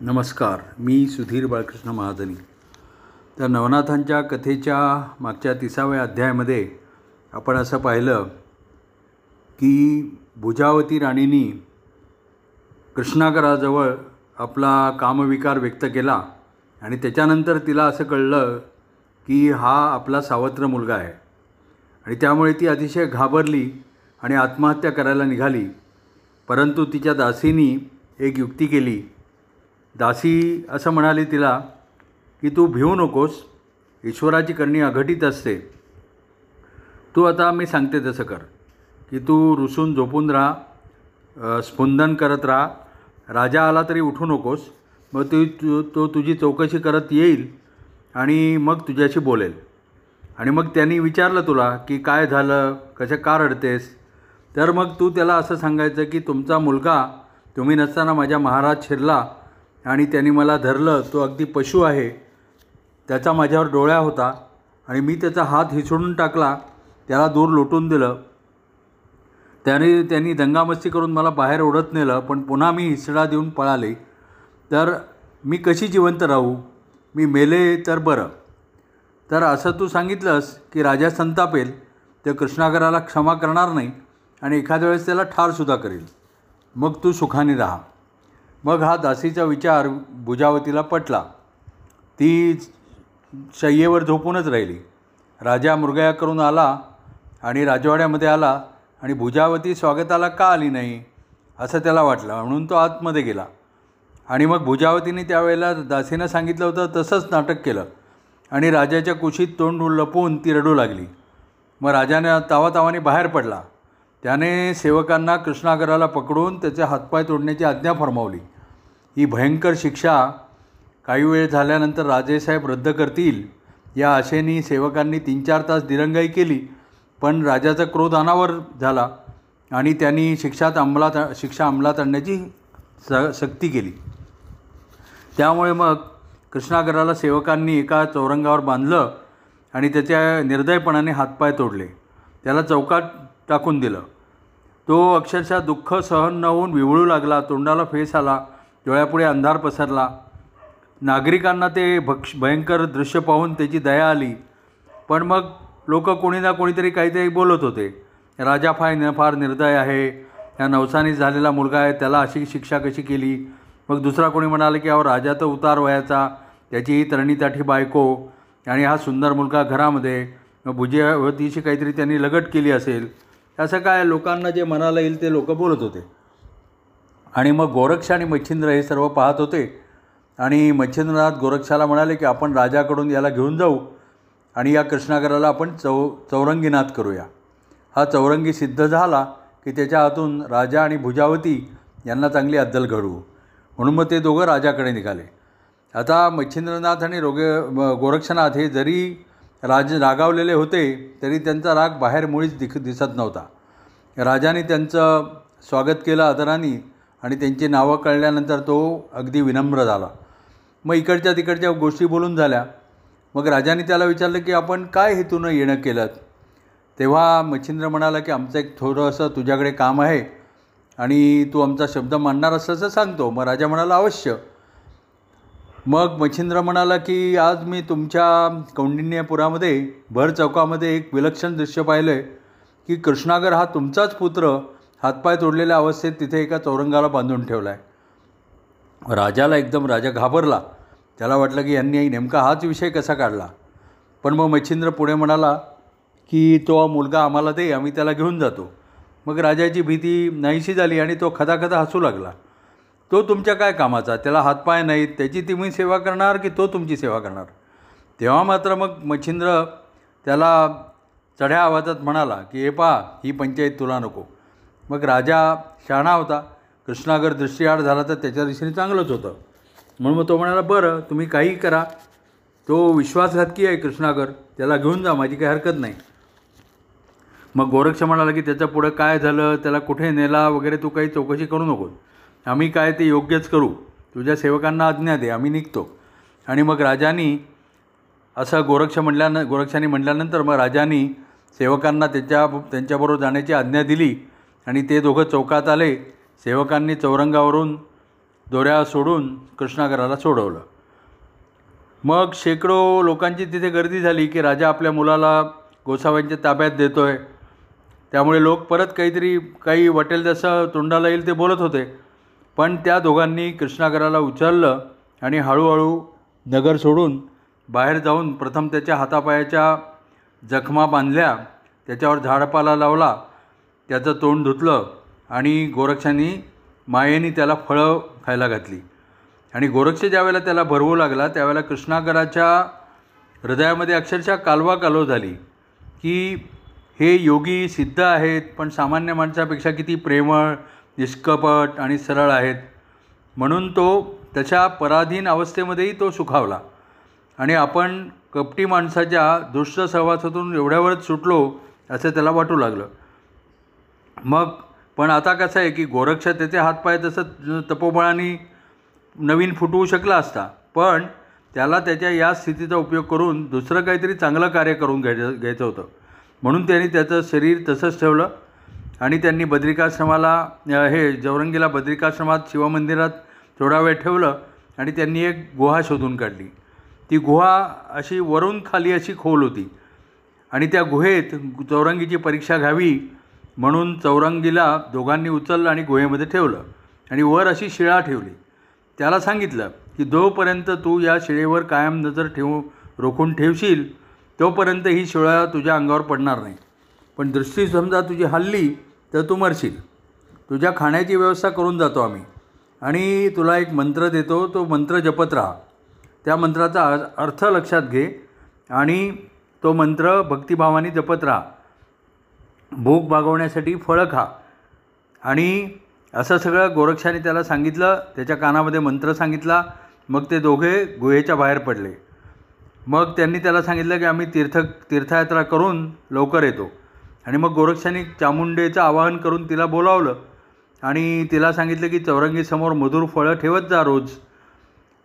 नमस्कार मी सुधीर बाळकृष्ण महाजनी. तर नवनाथांच्या कथेच्या मागच्या तिसाव्या अध्यायामध्ये आपण असं पाहिलं की भुजावती राणीनी कृष्णागराजवळ आपला कामविकार व्यक्त केला आणि त्याच्यानंतर तिला असं कळलं की हा आपला सावत्र मुलगा आहे. आणि त्यामुळे ती अतिशय घाबरली आणि आत्महत्या करायला निघाली. परंतु तिच्या दासीनी एक युक्ती केली दासी असं म्हणाली तिला की तू भिवू नकोस ईश्वराची करणी अघटित असते. तू आता मी सांगते तसं कर की तू रुसून झोपून राहा स्पंदन करत राहा. राजा आला तरी उठू नकोस मग तू तू तो तुझी चौकशी करत येईल आणि मग तुझ्याशी बोलेल. आणि मग त्यांनी विचारलं तुला की काय झालं? कशा का रडतेस? तर मग तू त्याला असं सांगायचं की तुमचा मुलगा तुम्ही नसताना माझ्या महाराज शिरला आणि त्यांनी मला धरलं तो अगदी पशु आहे. त्याचा माझ्यावर डोळ्या होता आणि मी त्याचा हात हिसडून टाकला त्याला दूर लोटून दिलं. त्याने त्यांनी दंगामस्ती करून मला बाहेर ओढत नेलं पण पुन्हा मी हिसडा देऊन पळाले. तर मी कशी जिवंत राहू? मी मेले तर बरं. तर असं तू सांगितलंस की राजा संतापेल ते कृष्णागराला क्षमा करणार नाही आणि एखाद्या वेळेस त्याला ठारसुद्धा करेल. मग तू सुखाने राहा. मग हा दासीचा विचार भुजावतीला पटला. ती शय्येवर झोपूनच राहिली. राजा मृगया करून आला आणि राजवाड्यामध्ये आला आणि भुजावती स्वागताला का आली नाही असं त्याला वाटलं. म्हणून तो आतमध्ये गेला. आणि मग भुजावतीने त्यावेळेला दासीनं सांगितलं होतं तसंच नाटक केलं. आणि राजाच्या कुशीत तोंड लपवून ती रडू लागली. मग राजाने तावातावाने बाहेर पडला. त्याने सेवकांना कृष्णागराला पकडून त्याचे हातपाय तोडण्याची आज्ञा फरमावली. ही भयंकर शिक्षा काही वेळ झाल्यानंतर राजेसाहेब रद्द करतील या आशेने सेवकांनी तीन चार तास दिरंगाई केली पण राजाचा क्रोध अनावर झाला आणि त्यांनी शिक्षात अंमलात शिक्षा अंमलात आणण्याची स सक्ती केली. त्यामुळे मग कृष्णागराला सेवकांनी एका चौरंगावर बांधलं आणि त्याच्या निर्दयपणाने हातपाय तोडले. त्याला चौकात टाकून दिलं. तो अक्षरशः दुःख सहन न होऊन विवळू लागला. तोंडाला फेस आला. डोळ्यापुढे अंधार पसरला. नागरिकांना ते भक्ष भयंकर दृश्य पाहून त्याची दया आली. पण मग लोक कोणी ना कोणीतरी काहीतरी बोलत होते. राजा फाय न फार निर्दय आहे. ह्या नवसानी झालेला मुलगा आहे. त्याला अशी शिक्षा कशी केली? मग दुसरा कोणी म्हणाला की अहो राजा तर उतार वयाचा. त्याची ही तरणीताठी बायको आणि हा सुंदर मुलगा घरामध्ये. मग भुजेवतीशी काहीतरी त्यांनी लगट केली असेल. असं काय लोकांना जे मनाला येईल ते लोक बोलत होते. आणि मग गोरक्ष आणि मच्छिंद्र हे सर्व पाहत होते. आणि मच्छिंद्रनाथ गोरक्षाला म्हणाले की आपण राजाकडून याला घेऊन जाऊ आणि या कृष्णागराला आपण चौ चौरंगीनाथ करूया. हा चौरंगी सिद्ध झाला की त्याच्या हातून राजा आणि भुजावती यांना चांगली अद्दल घडवू. म्हणून मग ते दोघं राजाकडे निघाले. आता मच्छिंद्रनाथ आणि रोगे गोरक्षनाथ हे जरी राज रागावलेले होते तरी त्यांचा राग बाहेर मुळीच दिख दिसत नव्हता. राजाने त्यांचं स्वागत केलं आदराने आणि त्यांची नावं कळल्यानंतर तो अगदी विनम्र झाला. मग इकडच्या तिकडच्या गोष्टी बोलून झाल्या. मग राजाने त्याला विचारलं की आपण काय हेतूनं येणं केलं तेव्हा मच्छिंद्र म्हणाला की आमचं एक थोडंसं तुझ्याकडे काम आहे आणि तू आमचा शब्द मांडणार असल्याचं सांगतो. मग राजा म्हणाला अवश्य. मग मच्छिंद्र म्हणाला की आज मी तुमच्या कौंडिन्यपुरामध्ये भर चौकामध्ये एक विलक्षण दृश्य पाहिलं आहे की कृष्णागर हा तुमचाच पुत्र हातपाय तोडलेल्या अवस्थेत तिथे एका चौरंगाला बांधून ठेवला आहे राजाला एकदम राजा घाबरला. त्याला वाटलं की यांनी नेमका हाच विषय कसा काढला? पण मग मच्छिंद्र पुढे म्हणाला की तो मुलगा आम्हाला दे आम्ही त्याला घेऊन जातो. मग राजाची भीती नाहीशी झाली आणि तो खदाखदा हसू लागला. तो तुमच्या काय कामाचा? त्याला हातपाय नाहीत त्याची तुम्ही सेवा करणार की तो तुमची सेवा करणार? तेव्हा मात्र मग मच्छिंद्र त्याला चढ्या आवाजात म्हणाला की हे पा ही पंचायत तुला नको. मग राजा शहाणा होता. कृष्णागर दृष्टीआड झाला तर त्याच्या दिशेने चांगलंच होतं. म्हणून मग तो म्हणाला बरं तुम्ही काही करा. तो विश्वासघातकी आहे कृष्णागर. त्याला घेऊन जा माझी काही हरकत नाही. मग गोरक्ष म्हणाला की त्याच्या पुढं काय झालं? त्याला कुठे नेला? वगैरे तू काही चौकशी करू नकोस. आम्ही काय ते योग्यच करू? तुझ्या सेवकांना आज्ञा दे आम्ही निघतो. आणि मग राजानी असं गोरक्ष म्हटल्यानं गोरक्षाने म्हटल्यानंतर मग राजानी सेवकांना त्याच्या त्यांच्याबरोबर जाण्याची आज्ञा दिली. आणि ते दोघं चौकात आले. सेवकांनी चौरंगावरून दोऱ्या सोडून कृष्णागराला सोडवलं. मग शेकडो लोकांची तिथे गर्दी झाली की राजा आपल्या मुलाला गोसाव्यांच्या ताब्यात देतो आहे त्यामुळे लोक परत काहीतरी काही वाटेल जसं तोंडाला येईल ते बोलत होते. पण त्या दोघांनी कृष्णागराला उचललं आणि हळूहळू नगर सोडून बाहेर जाऊन प्रथम त्याच्या हातापायाच्या जखमा बांधल्या त्याच्यावर झाडपाला लावला त्याचं तोंड धुतलं आणि गोरक्षांनी मायेने त्याला फळं खायला घातली. आणि गोरक्ष ज्यावेळेला त्याला भरवू लागला त्यावेळेला कृष्णागराच्या हृदयामध्ये अक्षरशः कालवा कालव झाली की हे योगी सिद्ध आहेत पण सामान्य माणसापेक्षा किती प्रेमळ निष्कपट आणि सरळ आहेत. म्हणून तो त्याच्या पराधीन अवस्थेमध्येही तो सुखावला. आणि आपण कपटी माणसाच्या दुष्ट सहवासातून एवढ्यावरच सुटलो असं त्याला वाटू लागलं. मग पण आता कसं आहे की गोरक्ष त्याचे हातपाय तसं तपोबळाने नवीन फुटवू शकला असता. पण त्याला त्याच्या या स्थितीचा उपयोग करून दुसरं काहीतरी चांगलं कार्य करून घ्यायचं घ्यायचं होतं. म्हणून त्याने त्याचं शरीर तसंच ठेवलं. आणि त्यांनी बद्रिकाश्रमाला हे जौरंगीला बद्रिकाश्रमात शिवमंदिरात थोडा वेळ ठेवलं आणि त्यांनी एक गुहा शोधून काढली. ती गुहा अशी वरून खाली अशी खोल होती आणि त्या गुहेत चौरंगीची परीक्षा घ्यावी म्हणून चौरंगीला दोघांनी उचललं आणि गुहेमध्ये ठेवलं आणि वर अशी शिळा ठेवली. त्याला सांगितलं की जोपर्यंत तू या शिळेवर कायम नजर ठेवू रोखून ठेवशील तोपर्यंत ही शिळा तुझ्या अंगावर पडणार नाही. पण दृष्टी समजा तुझी हल्ली तर तू मरशील. तुझ्या खाण्याची व्यवस्था करून जातो आम्ही. आणि तुला एक मंत्र देतो तो मंत्र जपत राहा. त्या मंत्राचा अर्थ लक्षात घे आणि तो मंत्र भक्तिभावाने जपत राहा. भूक भागवण्यासाठी फळं खा. आणि असं सगळं गोरक्षाने त्याला सांगितलं त्याच्या कानामध्ये मंत्र सांगितला मग ते दोघे गुहेच्या बाहेर पडले. मग त्यांनी त्याला सांगितलं की आम्ही तीर्थ तीर्थयात्रा करून लवकर येतो. आणि मग गोरक्षांनी चामुंडेचं आवाहन करून तिला बोलावलं. आणि तिला सांगितलं की चौरंगीसमोर मधुर फळं ठेवत जा रोज.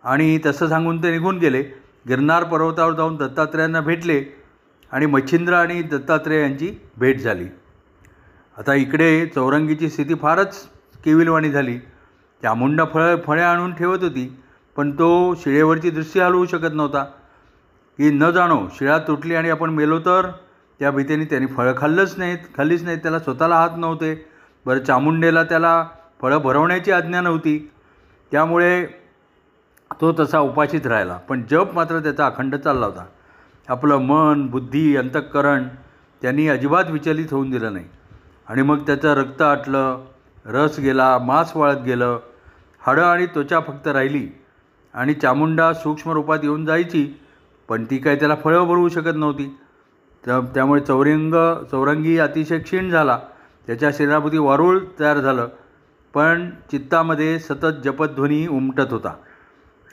आणि तसं सांगून ते निघून गेले. गिरनार पर्वतावर जाऊन दत्तात्रेयांना भेटले आणि मच्छिंद्र आणि दत्तात्रेय यांची भेट झाली. आता इकडे चौरंगीची स्थिती फारच केविलवाणी झाली. चामुंडा फळं फळे आणून ठेवत होती पण तो शिळेवरची दृष्टी हलवू शकत नव्हता. की न जाणो शिळा तुटली आणि आपण मेलो तर? त्या भीतीने त्यांनी फळं खाल्लंच नाहीत खाल्लीच नाहीत त्याला स्वतःला हात नव्हते. बरं चामुंडेला त्याला फळं भरवण्याची आज्ञा नव्हती. त्यामुळे तो तसा उपाशीत राहिला. पण जप मात्र त्याचा अखंड चालला होता. आपलं मन बुद्धी अंतःकरण त्यांनी अजिबात विचलित होऊन दिलं नाही. आणि मग त्याचं रक्त आटलं रस गेला मांस वाळत गेलं हाडं आणि त्वचा फक्त राहिली. आणि चामुंडा सूक्ष्म रूपात येऊन जायची पण ती काय त्याला फळं भरवू शकत नव्हती. त्या त्यामुळे चौरंग चौरंगी अतिशय क्षीण झाला. त्याच्या शरीराभोवती वारूळ तयार झालं. पण चित्तामध्ये सतत जपध्वनी उमटत होता.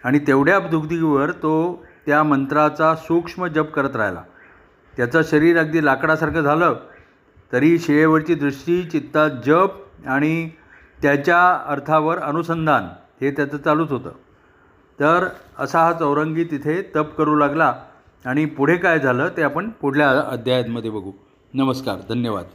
आणि तेवढ्या दुग्धीवर तो त्या मंत्राचा सूक्ष्म जप करत राहिला. त्याचं शरीर अगदी लाकडासारखं झालं तरी शिळेवरची दृष्टी चित्तात जप आणि त्याच्या अर्थावर अनुसंधान हे त्याचं चालूच होतं. तर असा हा चौरंगी तिथे तप करू लागला. आणि पुढे काय झालं ते आपण पुढल्या अध्यायामध्ये बघू. नमस्कार धन्यवाद.